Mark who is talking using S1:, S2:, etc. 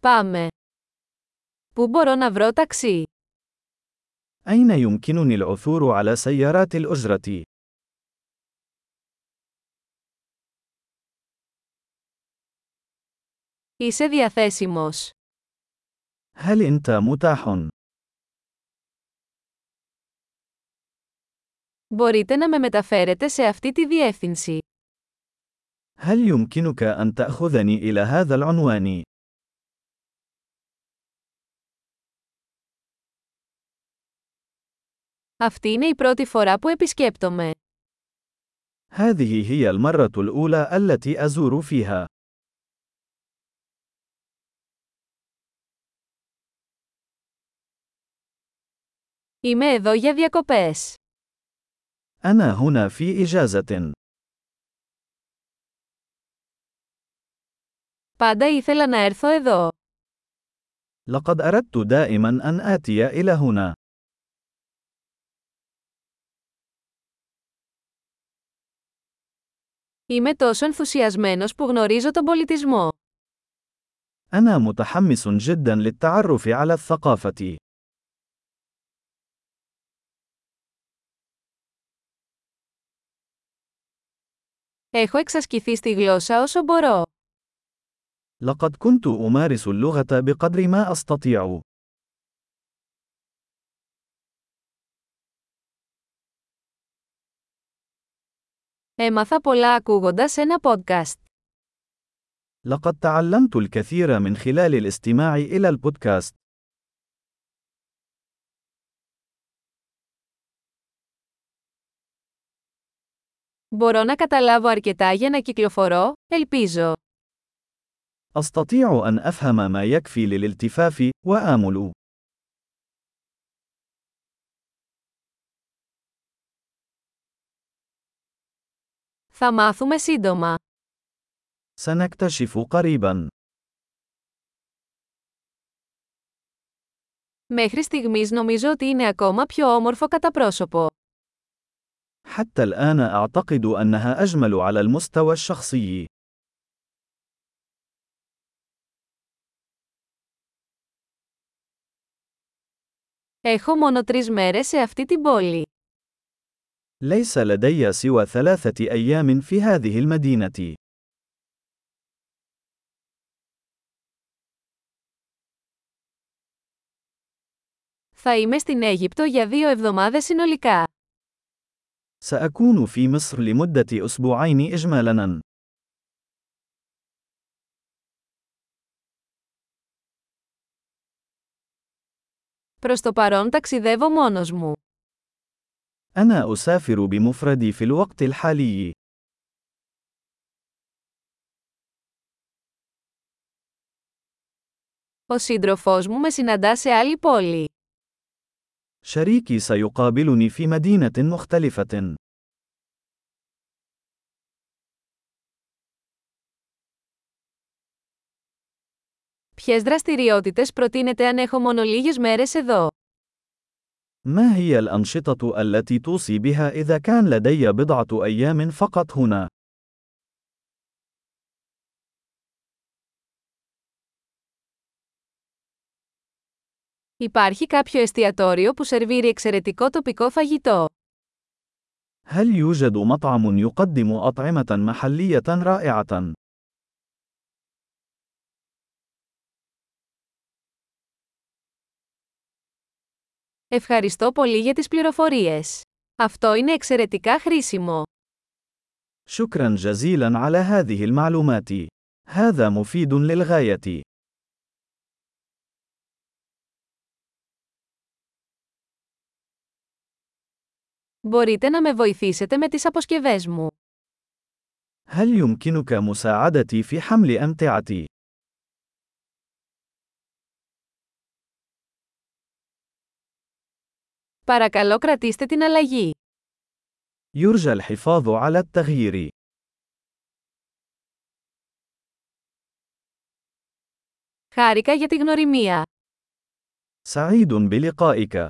S1: Πάμε. Πού μπορώ να βρω ταξί?
S2: أين يمكنني العثور على سيارات الأجرة؟
S1: Είσαι διαθέσιμος.
S2: هل أنت متاح؟
S1: Μπορείτε να με μεταφέρετε σε αυτή τη διεύθυνση.
S2: هل يمكنك أن تأخذني إلى هذا العنوان؟
S1: Αυτή είναι η πρώτη φορά που επισκέπτομαι.
S2: هذه هي المرة الأولى التي أزور فيها.
S1: Είμαι εδώ για διακοπές.
S2: أنا هنا في إجازة.
S1: Πάντα ήθελα να έρθω εδώ.
S2: لقد أردت دائما أن آتي إلى هنا.
S1: Είμαι τόσο ενθουσιασμένος που γνωρίζω τον πολιτισμό.
S2: أنا متحمس جدا للتعرف على الثقافة.
S1: Έχω εξασκηθεί στη γλώσσα όσο μπορώ.
S2: لقد كنت أمارس اللغة بقدر ما أستطيع.
S1: Έμαθα πολλά ακούγοντας ένα podcast.
S2: لقد تعلمت الكثير من خلال الاستماع إلى البودكاست.
S1: Μπορώ να καταλάβω αρκετά για να κυκλοφορώ, ελπίζω.
S2: أستطيع أن أفهم ما يكفي للالتفاف، وآمل.
S1: Θα μάθουμε σύντομα.
S2: سنكتشف قريبا.
S1: Μέχρι στιγμής νομίζω ότι είναι ακόμα πιο όμορφο κατά πρόσωπο.
S2: حتى الآن أعتقد أنها أجمل على المستوى الشخصي.
S1: Έχω μόνο τρεις μέρες σε αυτή την πόλη.
S2: ليس لدي سوى ثلاثة أيام في هذه المدينة.
S1: Θα είμαι στην Αίγυπτο για δύο εβδομάδες συνολικά.
S2: سأكون في مصر لمدة أسبوعين إجمالاً.
S1: Προς το παρόν ταξιδεύω μόνος μου.
S2: أنا أسافر بمفردي في الوقت الحالي.
S1: Ο σύντροφός μου με συναντά σε άλλη πόλη.
S2: شريكي سيقابلني في مدينة مختلفة.
S1: Ποιες δραστηριότητες προτείνετε αν έχω μόνο λίγες μέρες εδώ?
S2: ما هي الأنشطة التي توصي بها إذا كان لدي بضعة أيام فقط هنا؟
S1: Υπάρχει κάποιο εστιατόριο που σερβίρει εξαιρετικό τοπικό φαγητό.
S2: هل يوجد مطعم يقدم أطعمة محلية رائعة؟
S1: Ευχαριστώ πολύ για τις πληροφορίες. Αυτό είναι εξαιρετικά χρήσιμο.
S2: شكرا جزيلا على هذه المعلومات. هذا مفيد للغاية.
S1: Μπορείτε να με βοηθήσετε με τις αποσκευές μου.
S2: هل يمكنك مساعدتي في حمل أمتعتي؟
S1: Παρακαλώ κρατήστε την αλλαγή.
S2: يرجى الحفاظ على التغيير.
S1: Χάρηκα για τη γνωριμία.
S2: سعيد بلقائك.